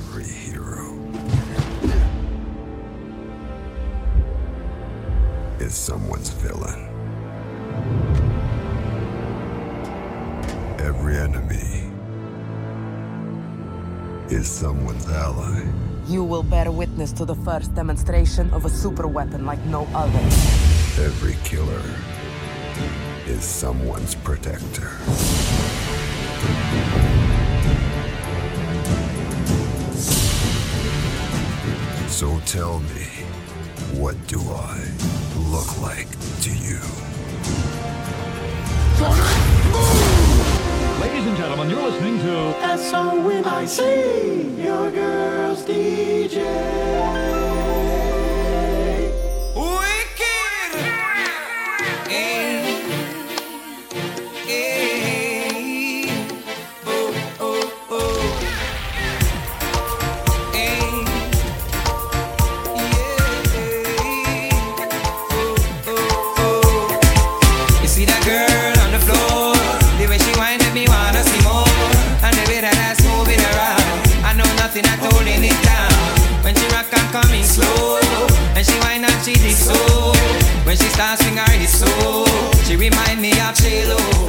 every hero is someone's villain. Every enemy is someone's ally. You will bear witness to the first demonstration of a super weapon like no other. Every killer is someone's protector. So tell me, what do I look like to you? Ladies and gentlemen, you're listening to SO When I See Your Girls DJ. dancing her is so. She remind me of J-Lo.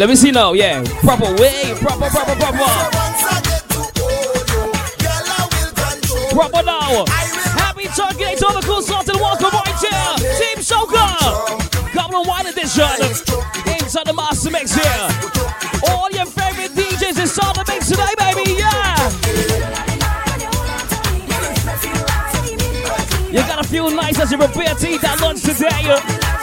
Let me see now, yeah. Proper way, proper, proper, proper. Proper now. Happy Turkey to all the cool salt and welcome right here. Team Soca. Goblin wide Edition. Inside the Master Mix here. All your favorite DJs inside the mix today, baby, yeah. You gotta feel nice as you prepare to eat that lunch today.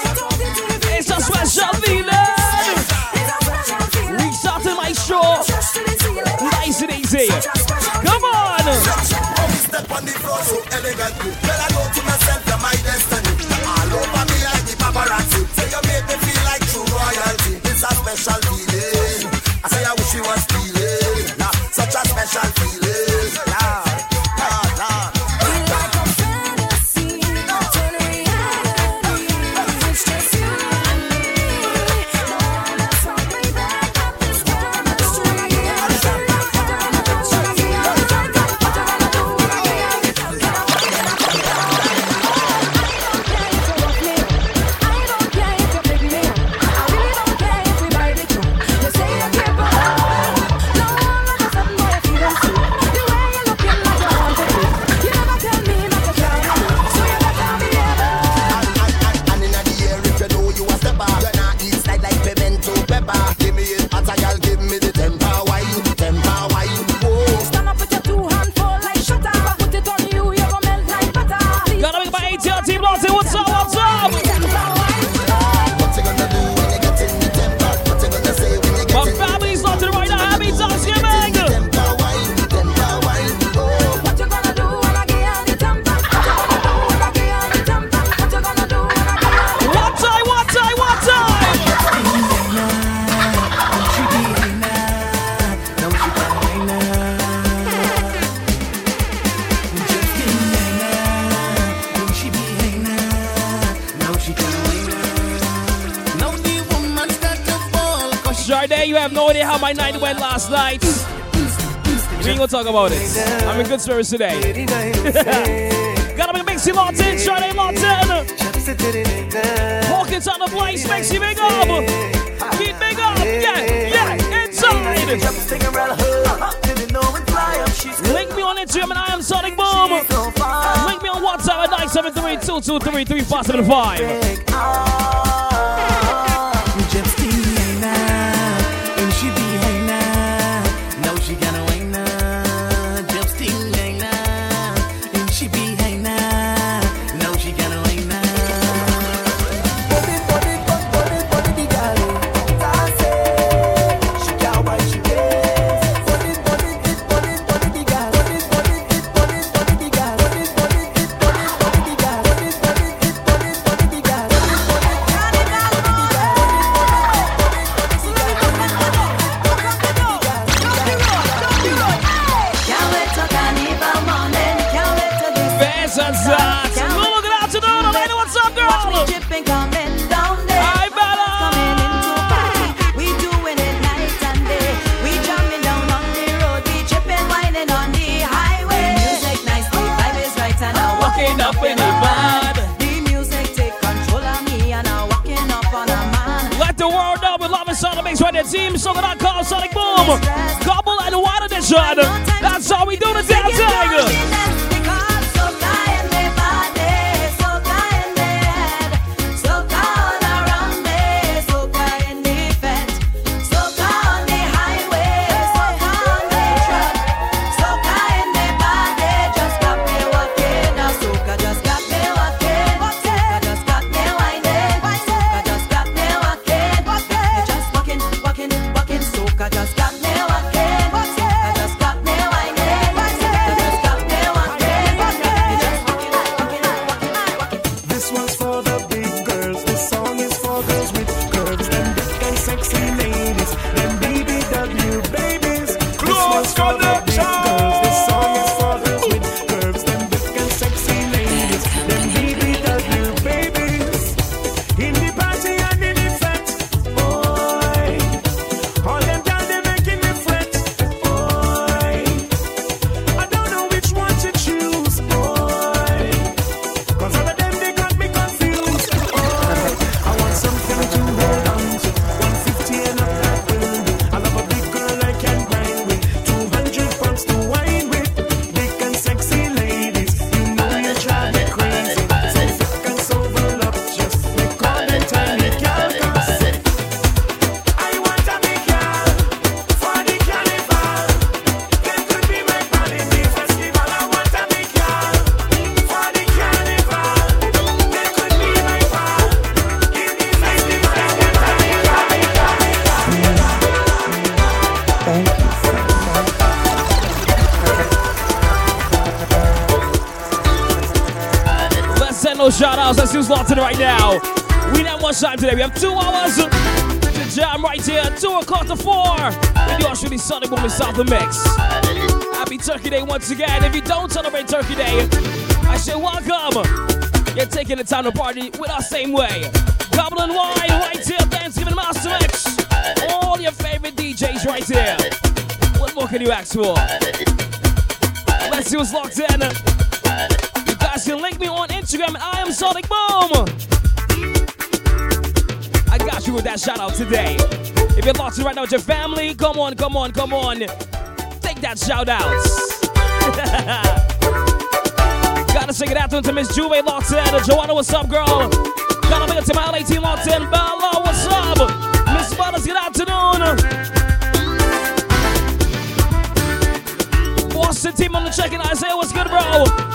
on the floor so elegantly. Well, last night. We ain't gonna talk about it. I'm in good spirits today. Gotta be Mixie Lawton, Sade Lawton. Hawkins on the place, Mixie big up. Keep big up, yeah, yeah, inside. Link me on Instagram and I am Sonic Boom. Link me on WhatsApp at 973 223 3575. Send those shout outs. Let's use Lawton right now. We not much time today. We have two hours to jam right here. Two o'clock to four. And you actually Sunday Woman South the Mix. Happy Turkey Day once again. If you don't celebrate Turkey Day, I say welcome. You're taking the time to party with us same way. Goblin Wine right here. Thanksgiving Master Mix. All your favorite DJs right here. What more can you ask for? Let's see what's locked in. Guys can link me on Instagram at I am Sonic Boom. I got you with that shout out today. If you're locked in right now with your family, come on, come on, come on. Take that shout out. Gotta sing it after to Miss Juve locked in. Joanna, what's up, girl? Gotta make it to my LA team locked in. Bella, what's up? Miss Butters, good afternoon. Boston team on the check-in. Isaiah, what's good, bro?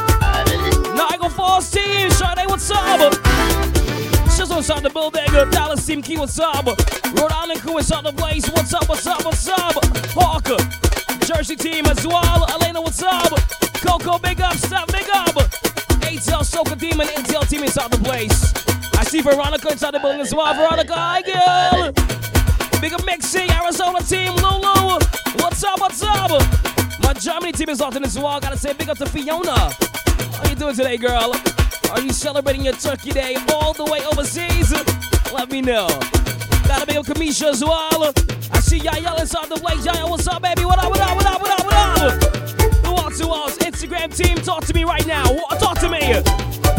Niagara Falls team. Sade, what's up? Shizzle inside the building. Dallas team Key, what's up? Rhode Island crew inside the place. What's up, what's up, what's up? Parker. Jersey team as well. Elena, what's up? Coco, big up. Steph, big up. ATL Soca team and ATL team inside the place. I see Veronica inside the building as well. Veronica, hi, girl. Big up Mixing, Arizona team, Lulu. What's up, what's up? My Germany team is in as well. Gotta say big up to Fiona. How you doing today, girl? Are you celebrating your turkey day all the way overseas? Let me know. Gotta be on Kamisha as well. I see Yaya inside the way. Yaya, what's up, baby? What up, what up, what up, what up, what up? The Walk to Walls Instagram team, talk to me right now. Talk to me.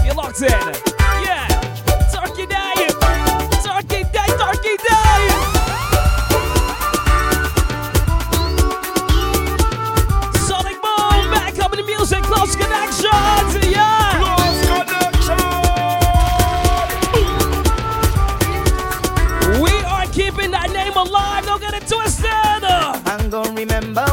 You're locked in. Yeah. Turkey day. Turkey day, turkey day. remember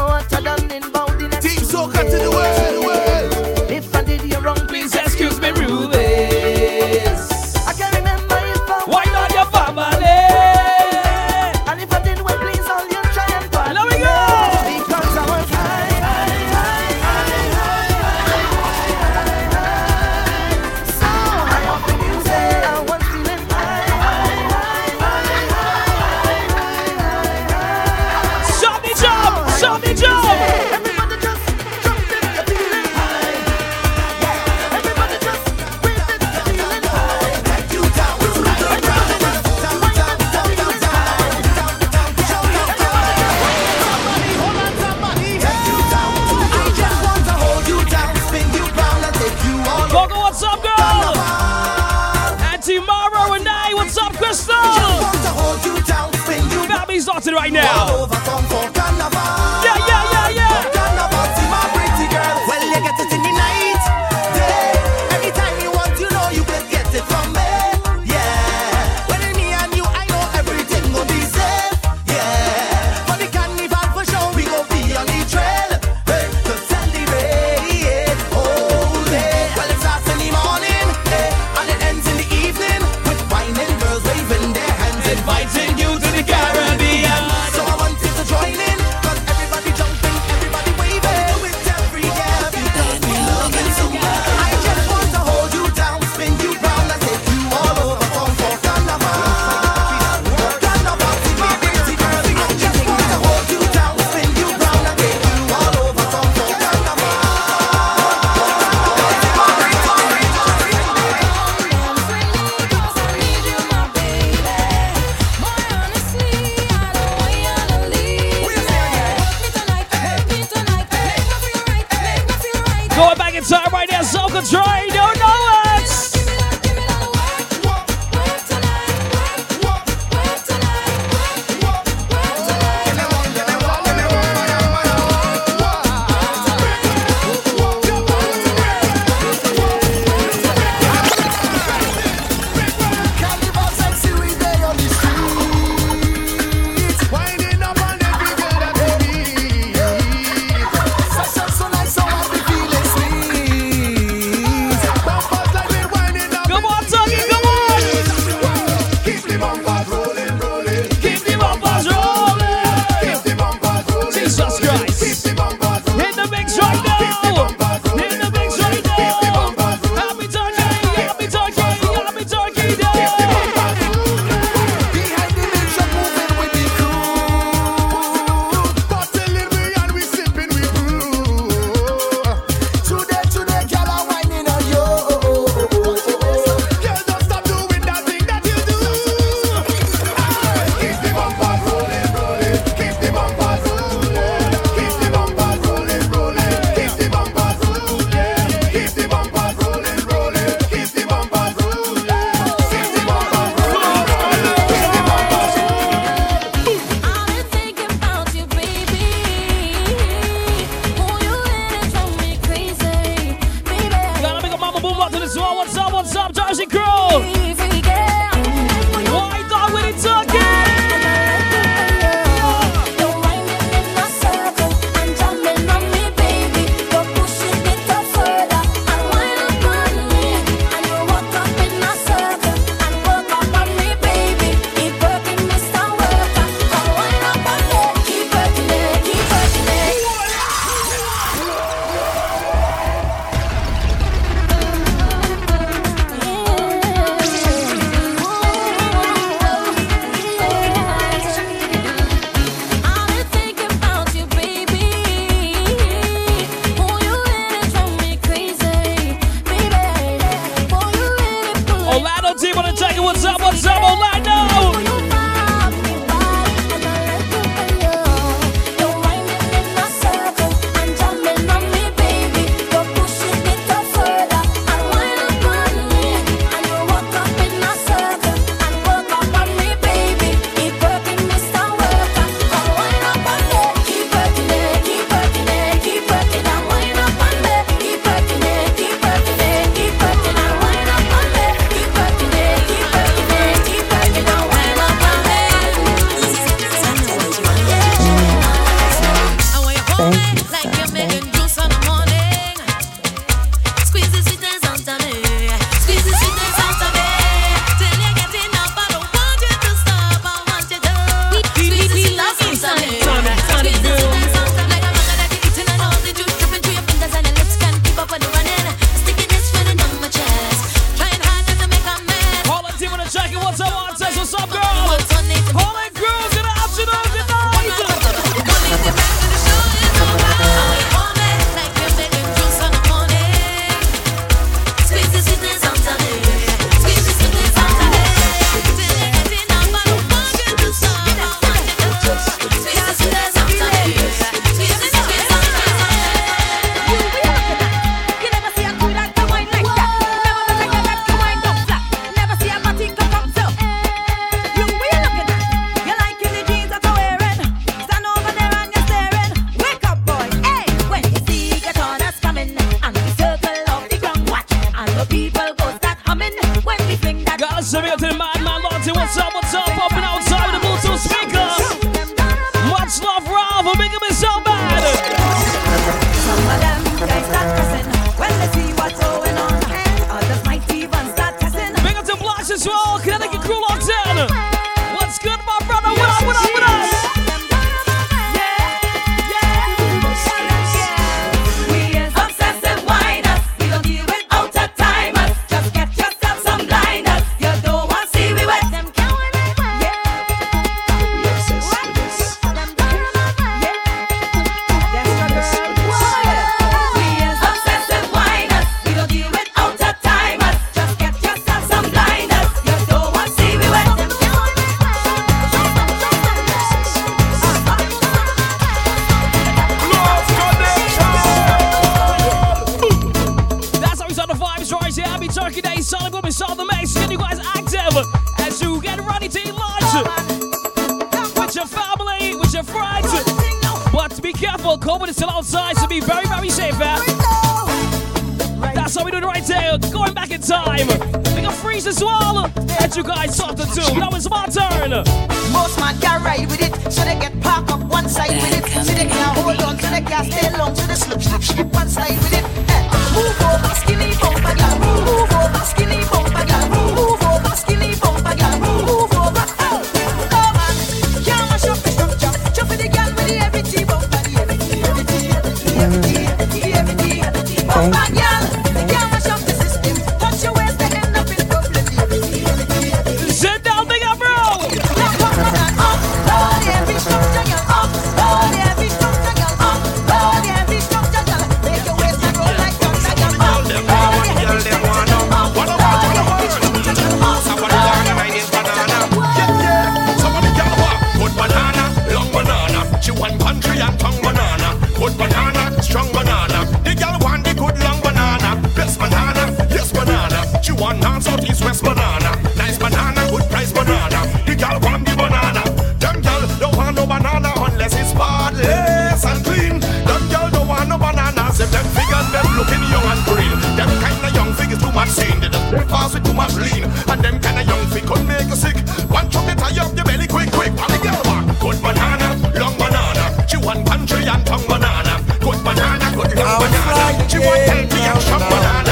She want healthy and sharp banana?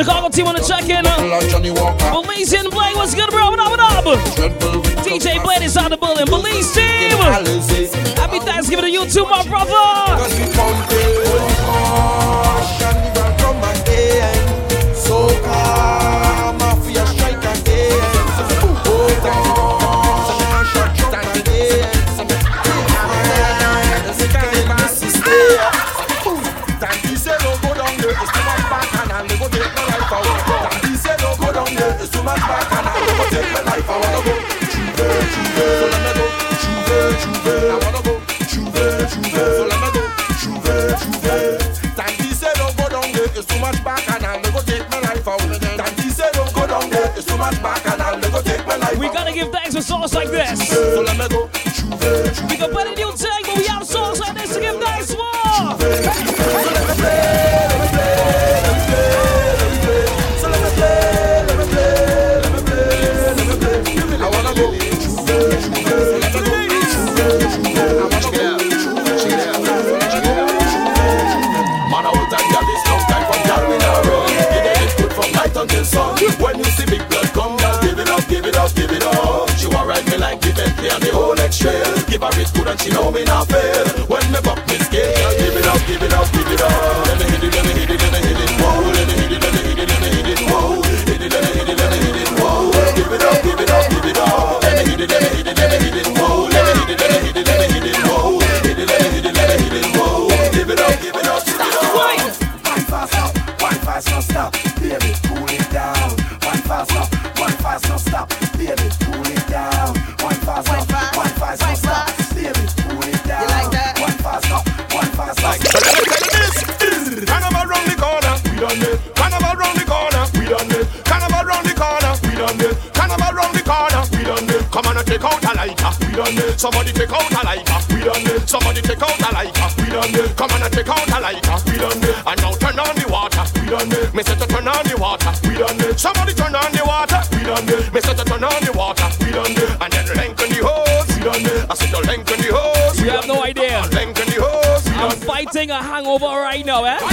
Chicago team on the check in. Belize and Blake, what's good, bro? What up, what up? DJ Blade is on the building. Belize team. Happy Thanksgiving to you too, my brother. She know me not fail. know it.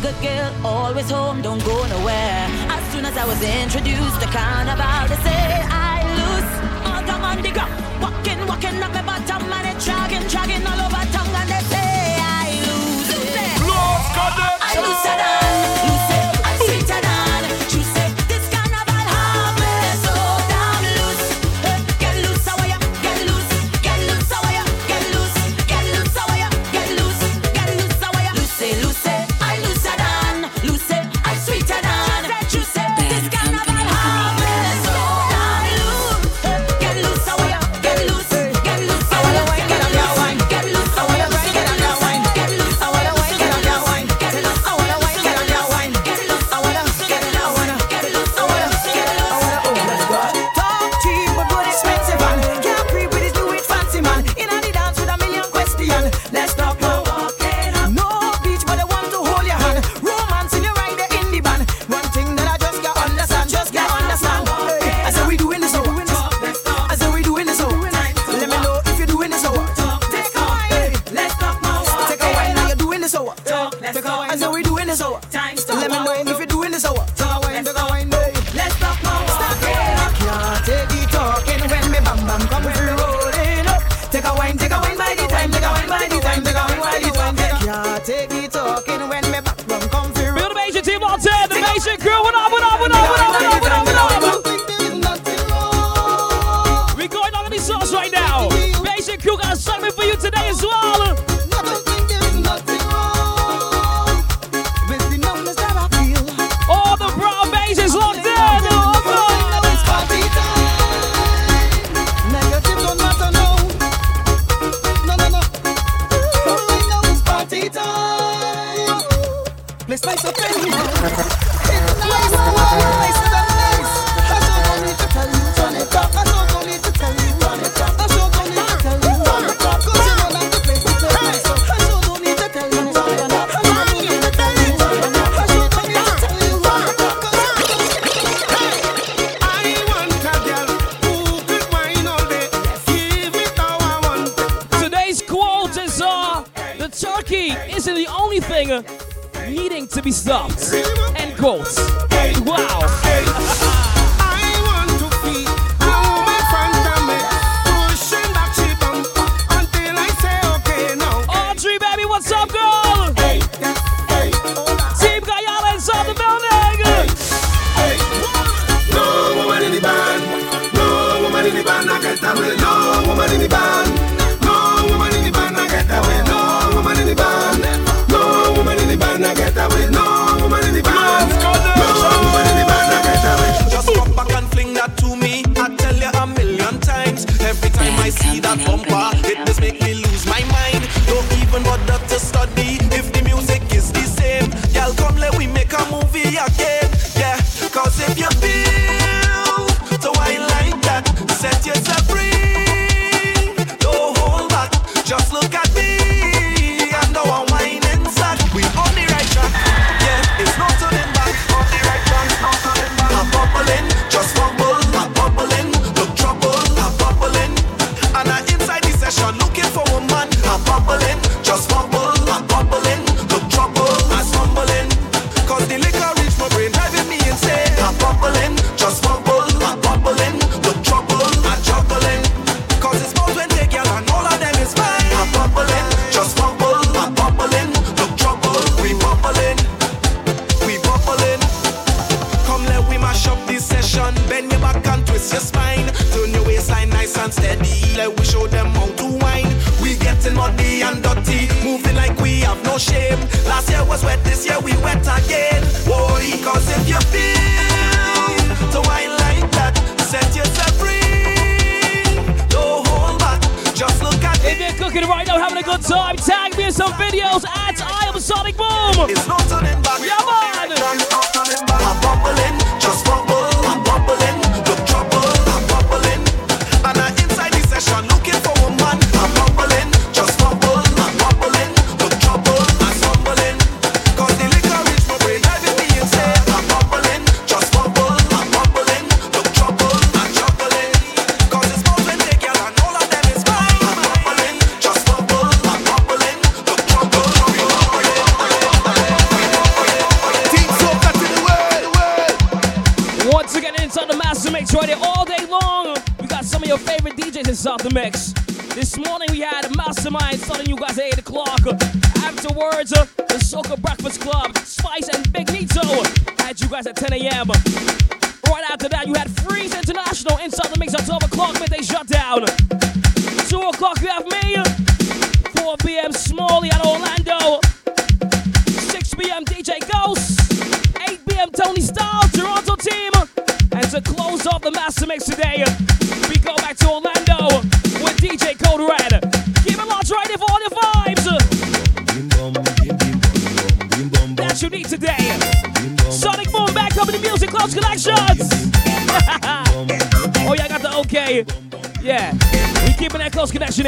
good girl, always home, don't go nowhere. As soon as I was introduced, the carnival, they say I lose. All on the ground, walking, walking up my bottom, and it's dragging, dragging all over town.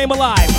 Name alive.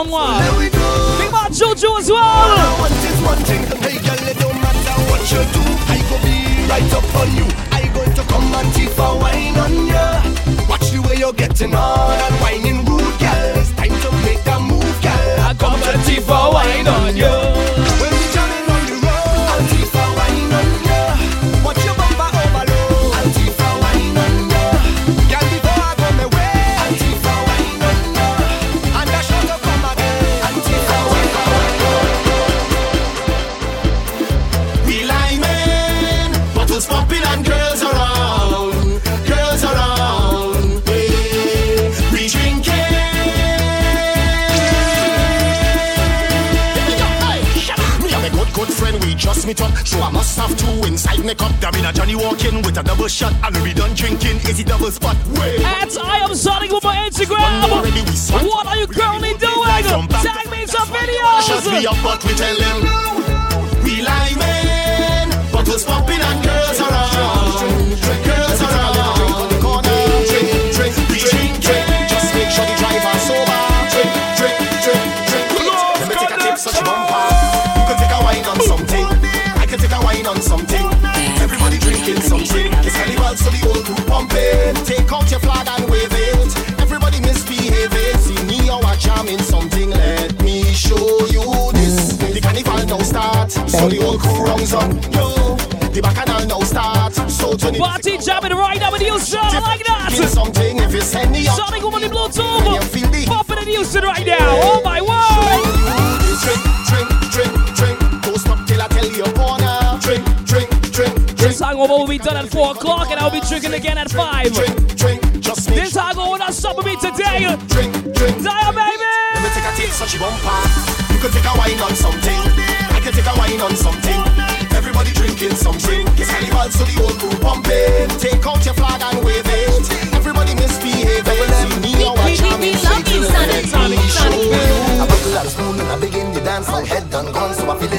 Vamos lá! At 4 o'clock and I'll be drinking again at 5. Drink, drink, just make This song will not stop with me today. Drink, drink. Dire baby. Let me take a taste, such a bumper. You can take a wine on something. I can take a wine on something. Everybody drinking something. It's carnival, so the old crew pumping. Take out your flag and wave it. Everybody misbehaving. See me or a jamming. Sonic, Sonic, Sonic. I buckle out a spoon and I begin the dance. My head done gone, so I feel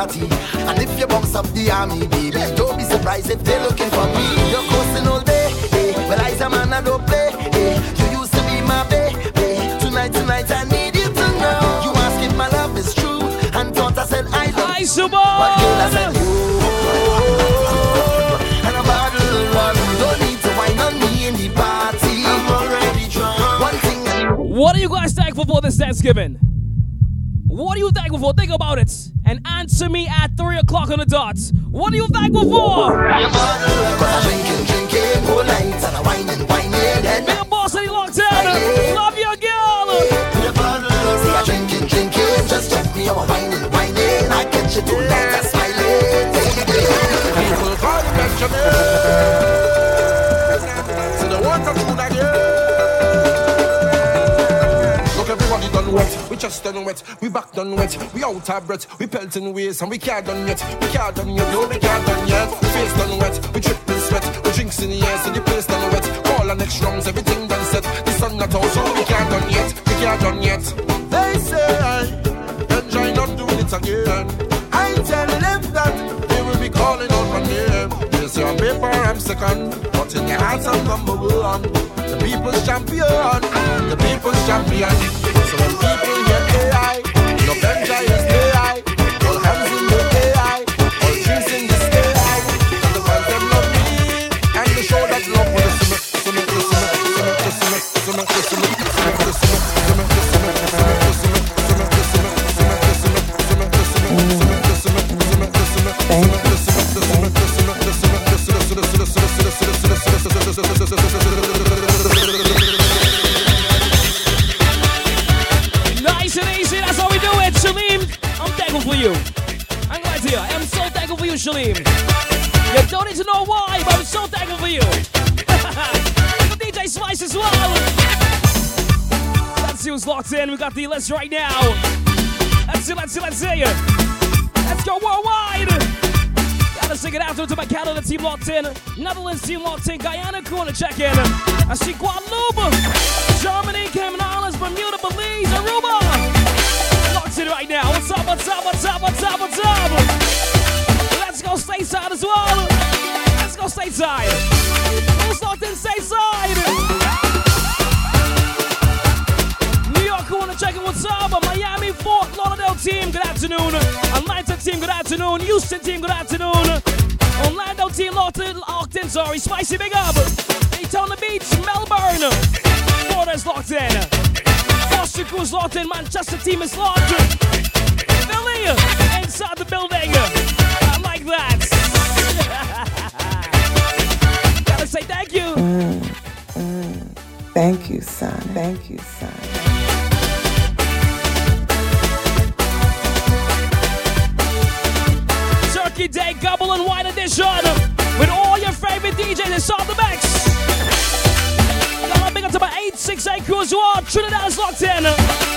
party. And if you bounce up the army, baby, don't be surprised if they're looking for me. You're coasting all day, hey. Well, I's a man, I don't play, hey. You used to be my baby. Tonight, tonight, I need you to know. You ask if my love is true, and thought I said I love you. But girl, I said you. And a bottle of rum. Don't need to wine on me in the party. I'm already drunk. One thing I What are you guys thankful for this Thanksgiving? What are you thankful for? Think about it. And answer me at 3 o'clock on the dot. What are you thankful for? drinking, drinking and up boss, in. Love your girl. See, I drinking, drinking. Just check me, whining, whining. I catch you smiling. People me. So the. Look, everybody done wet. We just done wet. Back done wet. We out of breath. We pelting ways and we can't done yet. We can't done yet. No, we can't done yet. Face done wet. We dripping sweat. We drinks in the air, so the place done wet. Call the next rounds, everything done set. The sun not out, so we can't done yet. We can't done yet. They say, enjoy not doing it again. I tell them that they will be calling out my name. They say on paper I'm second, but in your heart I'm number one. The people's champion, the people's champion. So when people hear AI, locked in. We got the list right now. Let's see, let's see, let's see. Let's go worldwide. Gotta sing it out to my Canada team locked in. Netherlands team locked in. Guyana crew check in. I see Guadeloupe, Germany, Cayman Islands, Bermuda, Belize, Aruba. Locked in right now. What's up, what's up, what's up, what's up, what's up? Let's go stateside as well. Let's go stateside. good afternoon. Houston team, good afternoon. Orlando team, Lawton, Lockton, sorry. Spicy, big up. Daytona Beach, Melbourne. Florida's locked in. Foster Crew's locked in. Manchester team is locked. Philly inside the building. I like that. Gotta say thank you. Mm, mm. Thank you, son. Thank you, son. 868 crews who are Trinidad's locked in.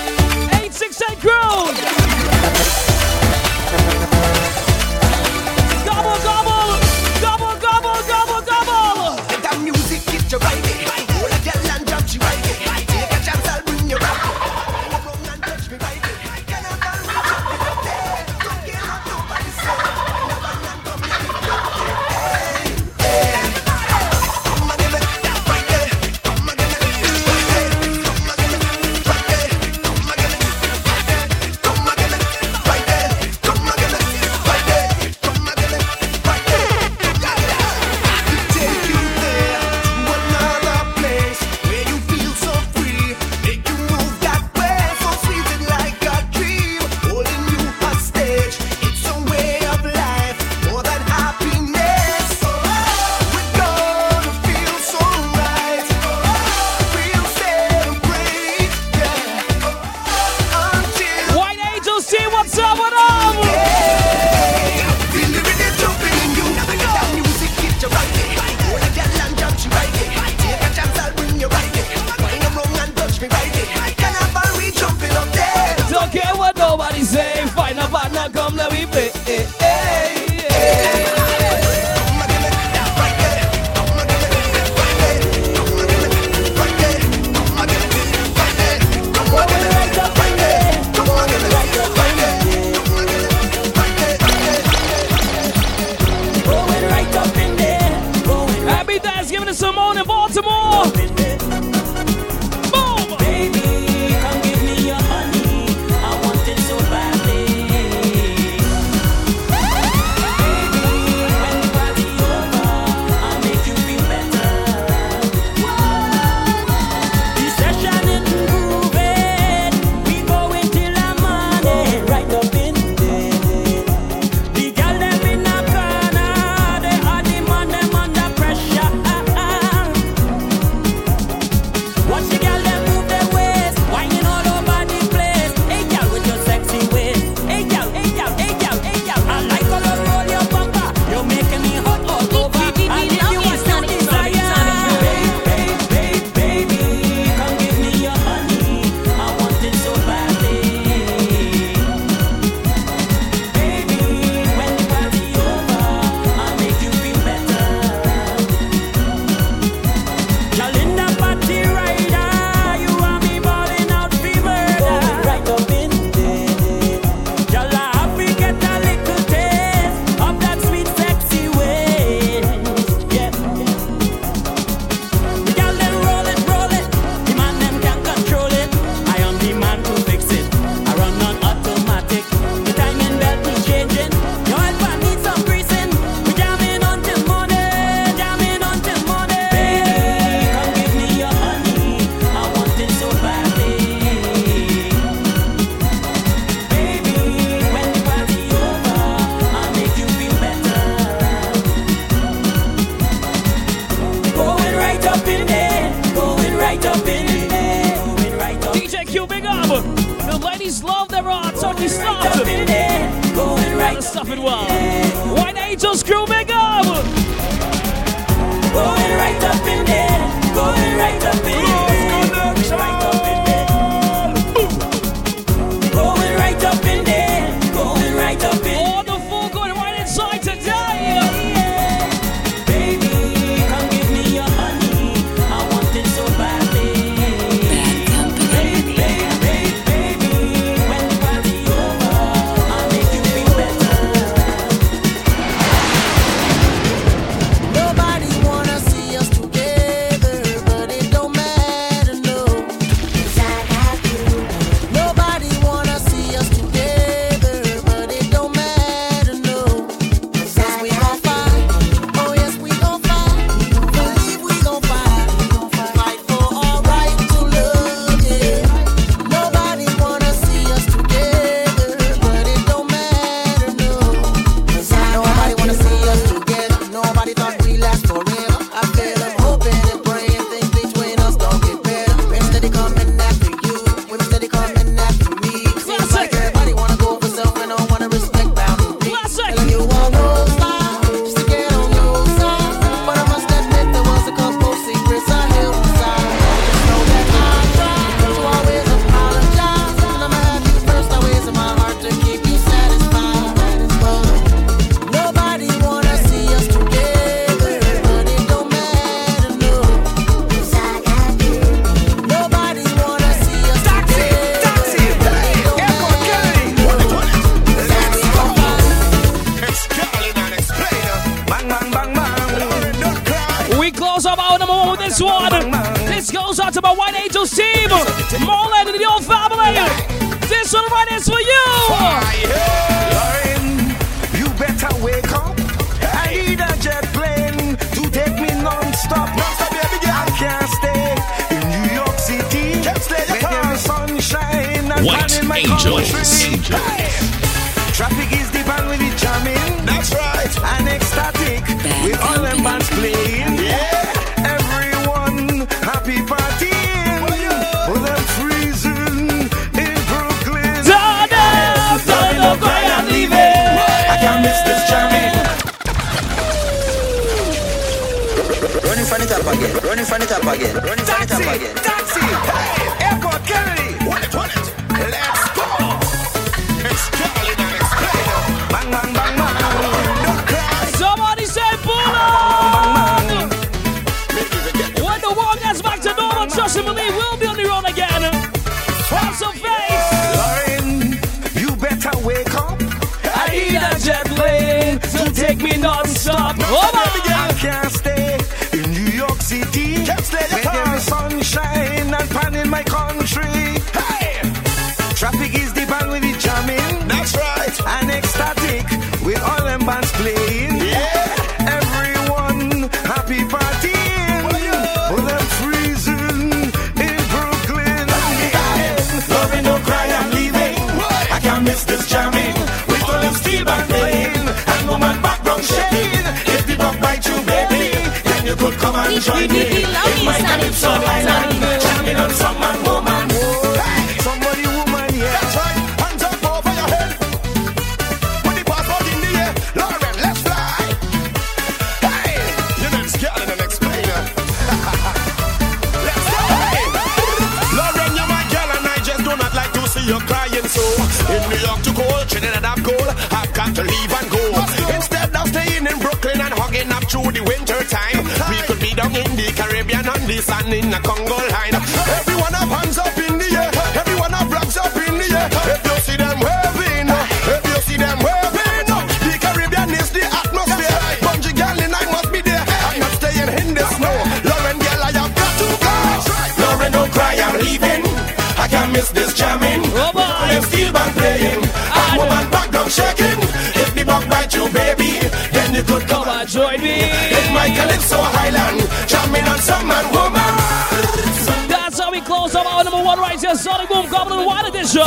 The you, baby, then you could come and join me. In my Calypso Highland, jamming on some man, woman. That's how we close up our number one right here, Sonic Boom Goblin White Edition.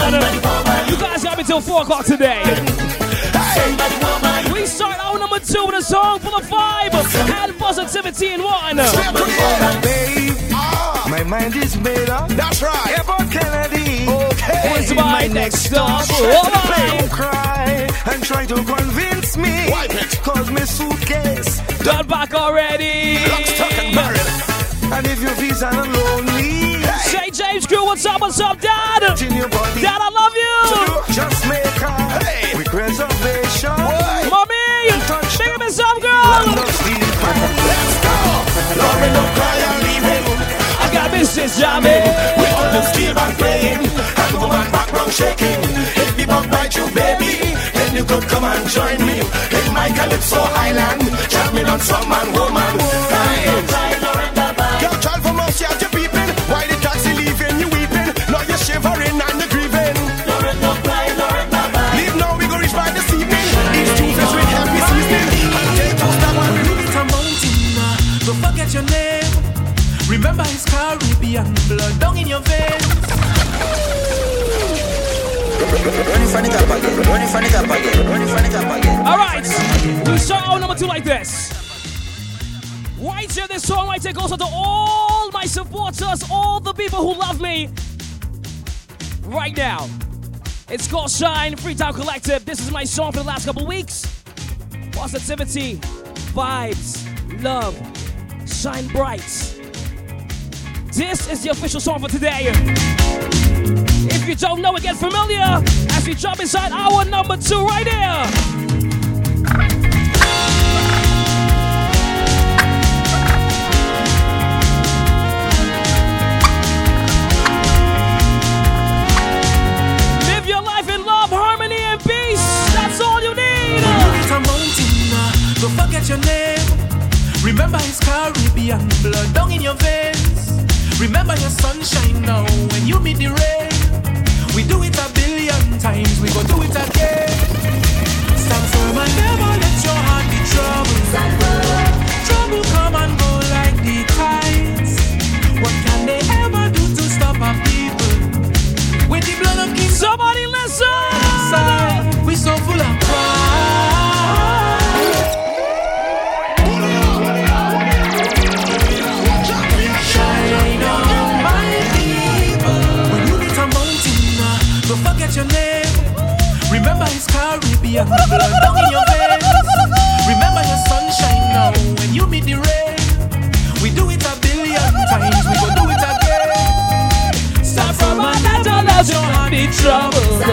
You guys got me till 4 o'clock today. We start our number two with a song full of vibe and positivity in one. Babe, my mind is made up. That's right. About Kennedy. Okay. Who's my next stop? Oh, Don't cry and try to convince me. Wipe it. Cause my suitcase. Done back already. Lock, stock, and barrel. And if you feel sad and lonely. Say James Crew, what's up, what's up, Dad? Your. Dad, I love you. Just make her hey. with reservation. Mommy, big up yourself, girl. Let's go. Lauren, don't cry, I'm leaving. I got business jamming. With all the steel band playing. And woman background shaking. If the bug bite you, baby, then you could come and join me. In my Calypso Island. Jamming on some man, woman. Girl, Caribbean blood down in your veins. Running from it up again. Running from it up again. Running from it up again. All right, we start our number two like this. Right here, this song right here goes out to all my supporters, all the people who love me right now. It's called Shine, Freetown Collective. This is my song for the last couple weeks. Positivity, vibes, love, shine bright. This is the official song for today. If you don't know it, get familiar as we jump inside our number two right here. Live your life in love, harmony, and peace. It's a mountain, uh, don't forget your name. Remember his Caribbean blood down in your veins. Remember your sunshine now when you meet the rain. We do it a billion times, we go do it again. Stand firm and never let your heart be troubled. Trouble come and go like the tides. What can they ever do to stop our people? With the blood of kings, somebody listen. We so full of Remember it's Caribbean blood down in your veins. Remember your sunshine now when you meet the rain. We do it a billion times, we go do it again. Start from a little, let your heart be troubled.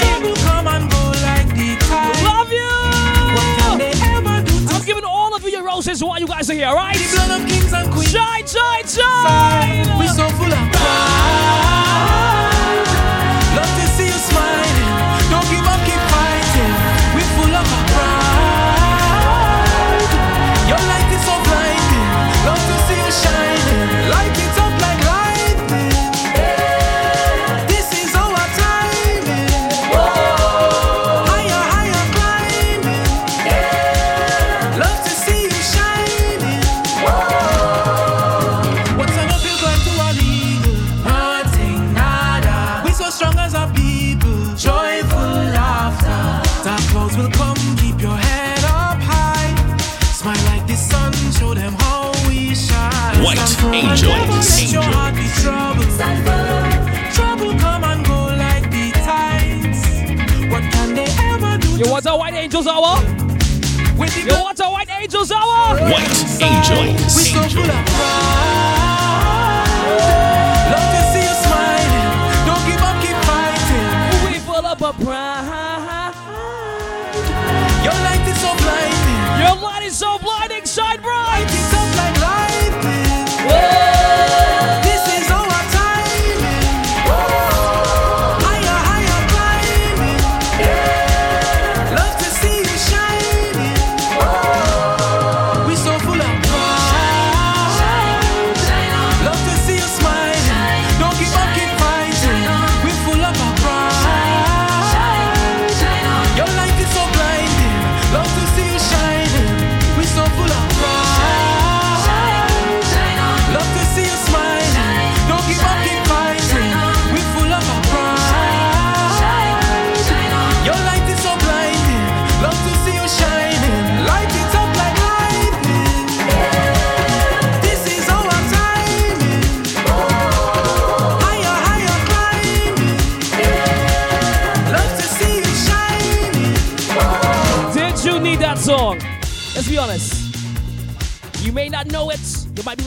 Trouble come and go like the tide. Love you. What can they ever do to I'm giving all of you your roses while you guys are here, alright? the blood of kings and queens? Shine, shine, shine. We so full of pride. Angels hour? With the a white angels hour? White angels. We're so full of pride. Love to see you smiling. Don't give up, keep fighting. We full of pride. Your light is so blinding. Your light is so blinding, shine bright.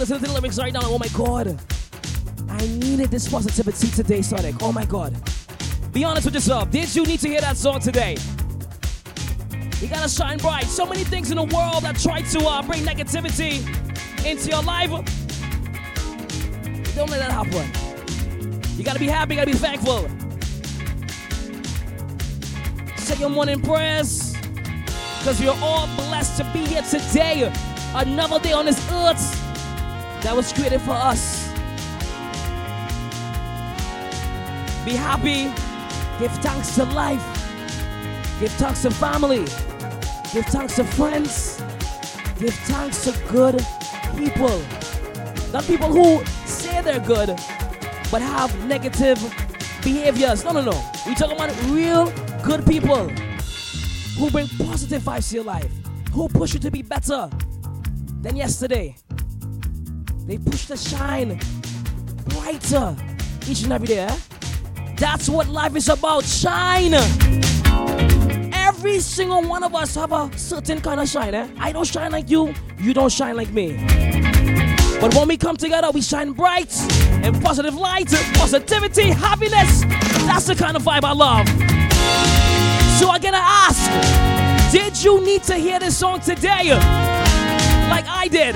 To the lyrics right now. Oh my god. I needed this positivity today, Sonic. Oh my god. Be honest with yourself. Did you need to hear that song today? You gotta shine bright. So many things in the world that try to uh, bring negativity into your life. Don't let that happen. You gotta be happy, you gotta be thankful. Say your morning prayers. Because you're all blessed to be here today. Another day on this earth that was created for us. Be happy. Give thanks to life. Give thanks to family. Give thanks to friends. Give thanks to good people. Not people who say they're good, but have negative behaviors. No, no, no. We talking about real good people who bring positive vibes to your life, who push you to be better than yesterday. They push to shine brighter each and every day. eh? That's what life is about. Shine. Every single one of us have a certain kind of shine. Eh? I don't shine like you. You don't shine like me. But when we come together, we shine bright and positive light, positivity, happiness. That's the kind of vibe I love. So I'm gonna ask, did you need to hear this song today? Like I did.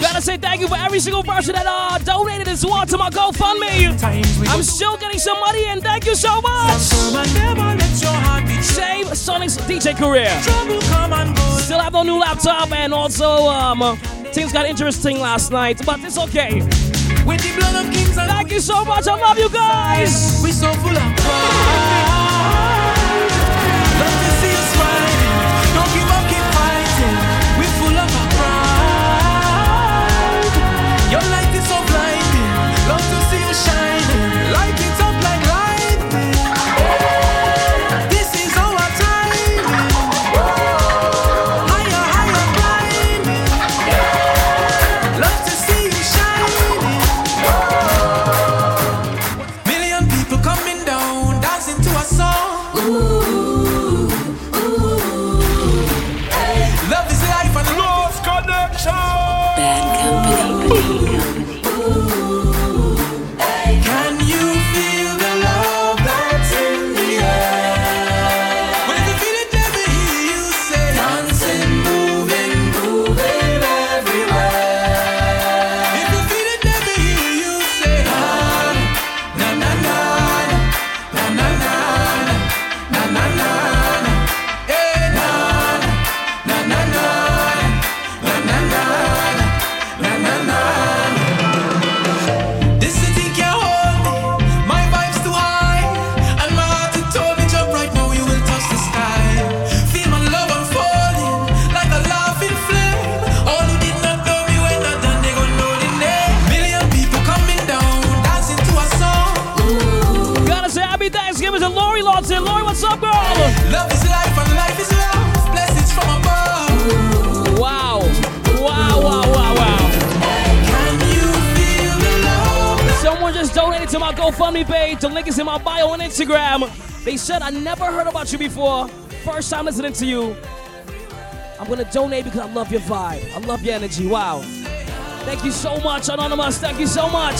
Gotta say thank you for every single person that uh, donated this award to my GoFundMe. I'm still getting some money and thank you so much. Save Sonic's DJ career. Still have no new laptop and also um, things got interesting last night, but it's okay. Thank you so much. I love you guys. We so full of pride. GoFundMe page. The link is in my bio on Instagram. They said, I never heard about you before. First time listening to you. I'm going to donate because I love your vibe. I love your energy. Wow. Thank you so much, Anonymous. Thank you so much.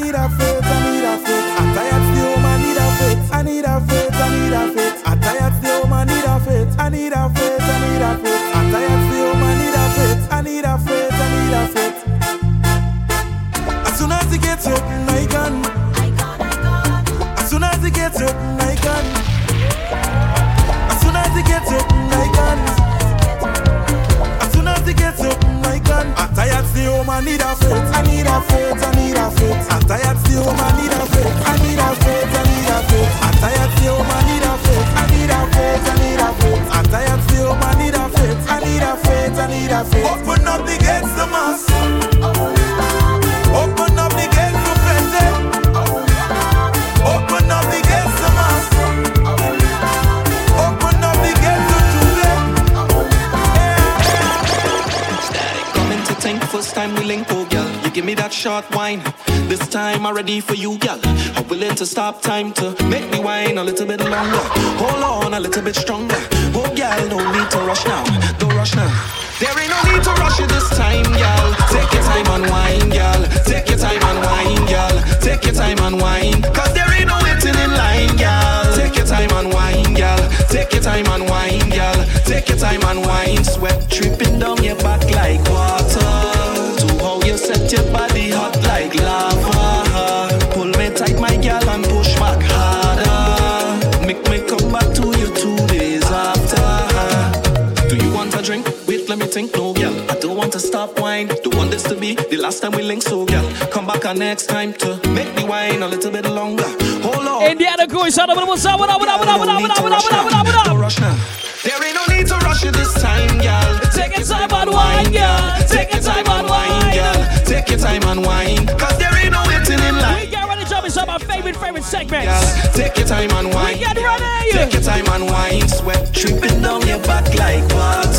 mira feliz. I need a faith. I need a faith, I need a faith. I tired home, I need a faith. I need a faith, I need a faith. I tired home, I need. I need a faith, I need a faith. Open up the gates to mass. Open up the gates to plenty. Eh? Open up the gates to mass. Open up the gates to eh? Coming to think first time we link, oh girl. You give me that short wine. This time I'm ready for you, girl. I'm willing to stop time to make me wine a little bit longer. Hold on a little bit stronger. Oh girl, no need to rush now. Don't rush now. There ain't no need to rush it this time, girl. Take your time and wine, girl. Take your time and wine, girl. Take your time and wine. Cause there ain't no waiting in line, girl. Take your time and wine, girl. Take your time and wine, girl. Take your time and wine. Sweat dripping down your back like water. To how you set your body hot like lava. Next time to make the wine a little bit longer. Hold on. Indiana Goy, shout out, what's up, what up, what up, what up, what up, what up, what up, what up, what up, what up? Don't rush now. There ain't no need to rush it this time, girl. Take your time and wine, girl. Take your time and wine, girl. Take your time and wine. Cause there favorite, favorite segments. Girl, take your time and wine. We get ready. Take your time and wine. Sweat dripping down your back like water.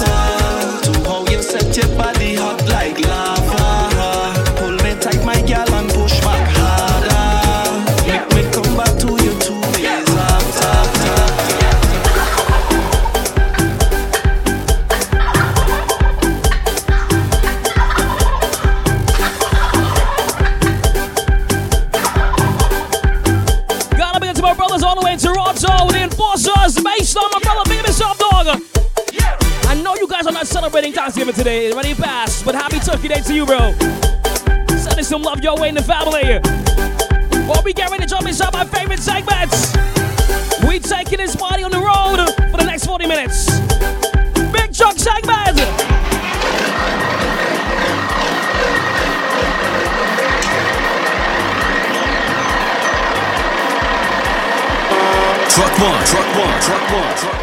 St. Thanksgiving today. Money pass, but happy Turkey Day to you, bro. Sending some love your way in the family. While we get ready to jump of my favorite segments, we taking this party on the road for the next 40 minutes. Big Chuck segment! Truck one, truck one, truck one, truck one.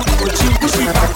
motivo de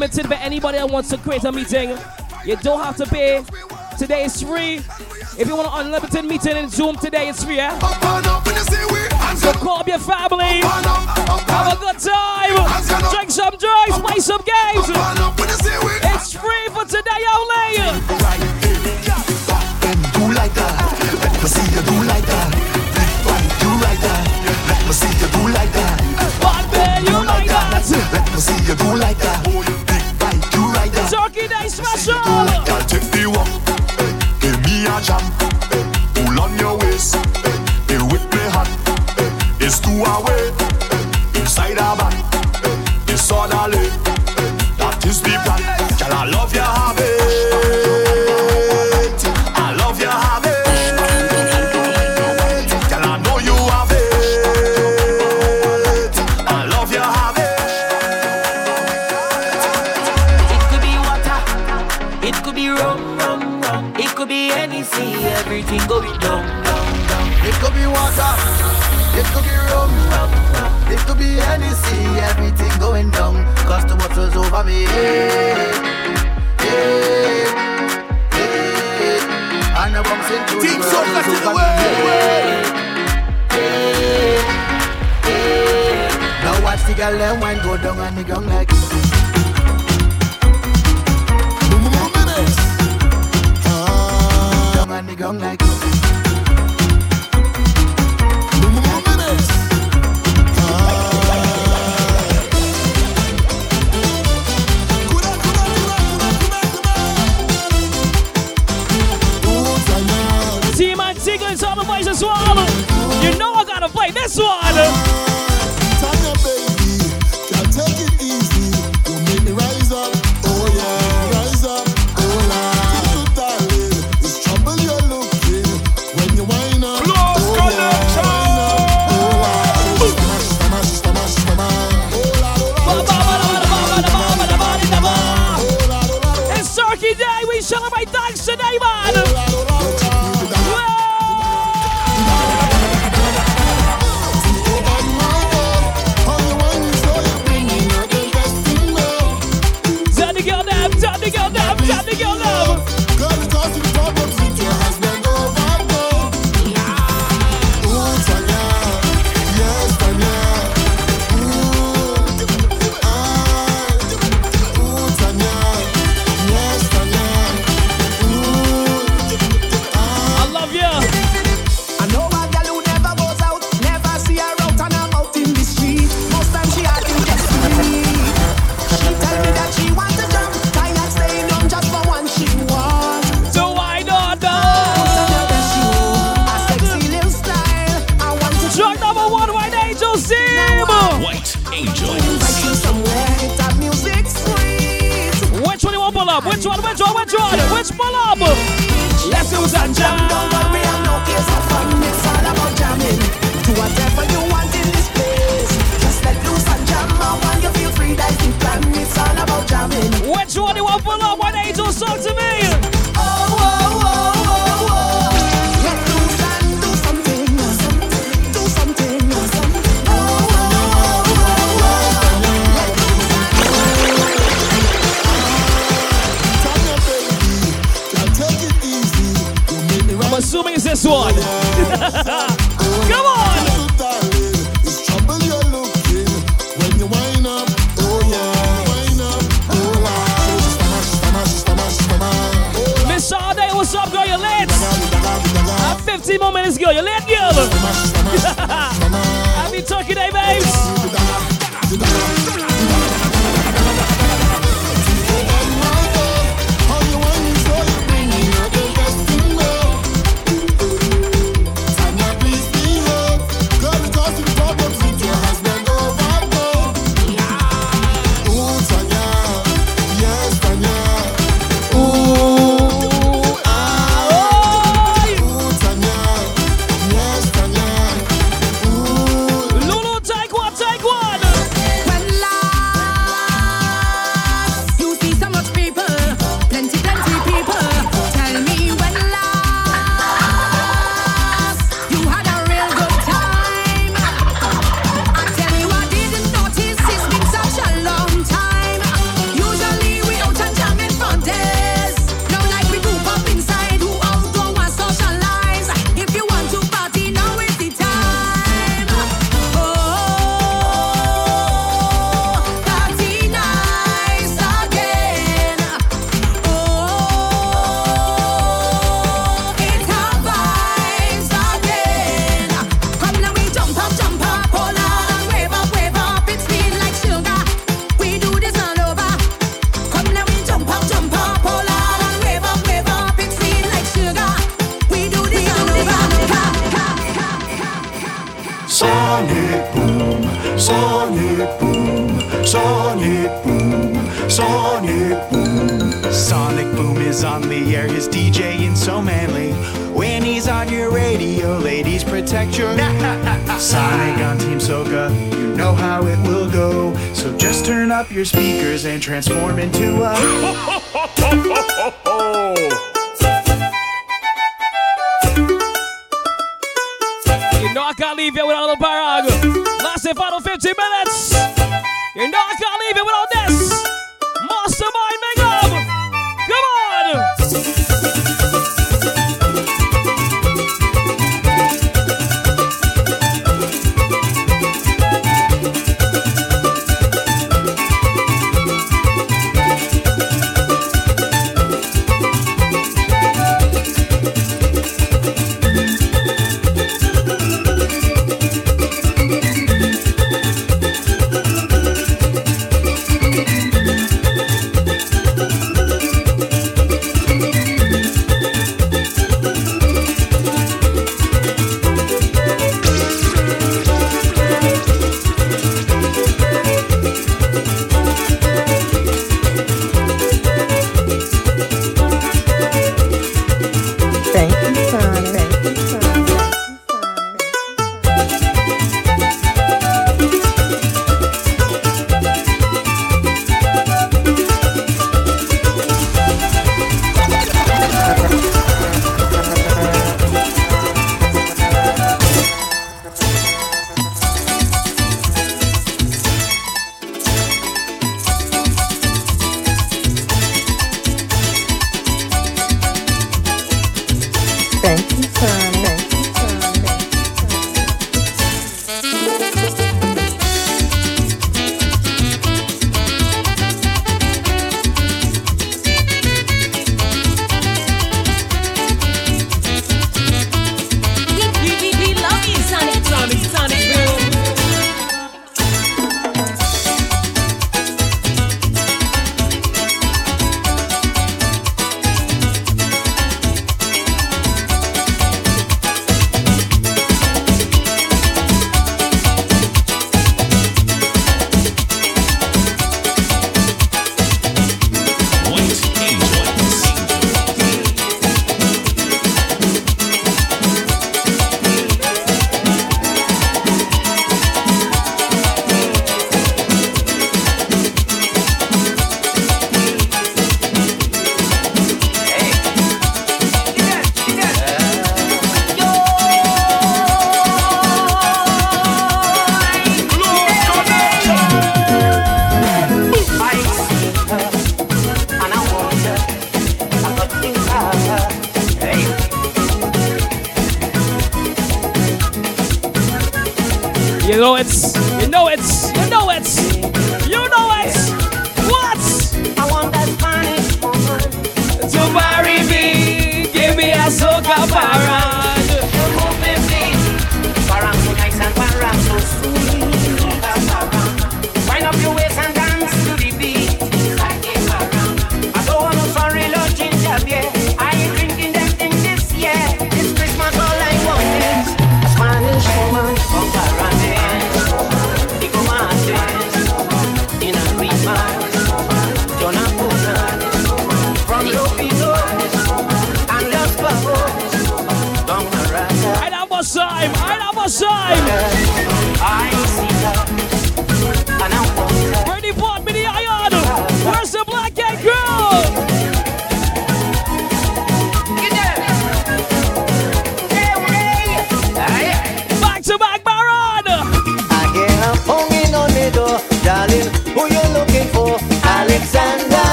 limited, but anybody that wants to create a meeting, you don't have to pay. Today is free. If you want an unlimited meeting in Zoom today, it's free, yeah? So call up your family. Have a good time. Drink some drinks, play some games. jam. girl them wine go down on the ground like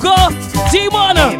ATL Soca,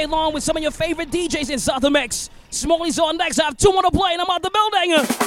day long with some of your favorite DJs in South Mix. Smalley's on next. I have two more to play, and I'm out the building.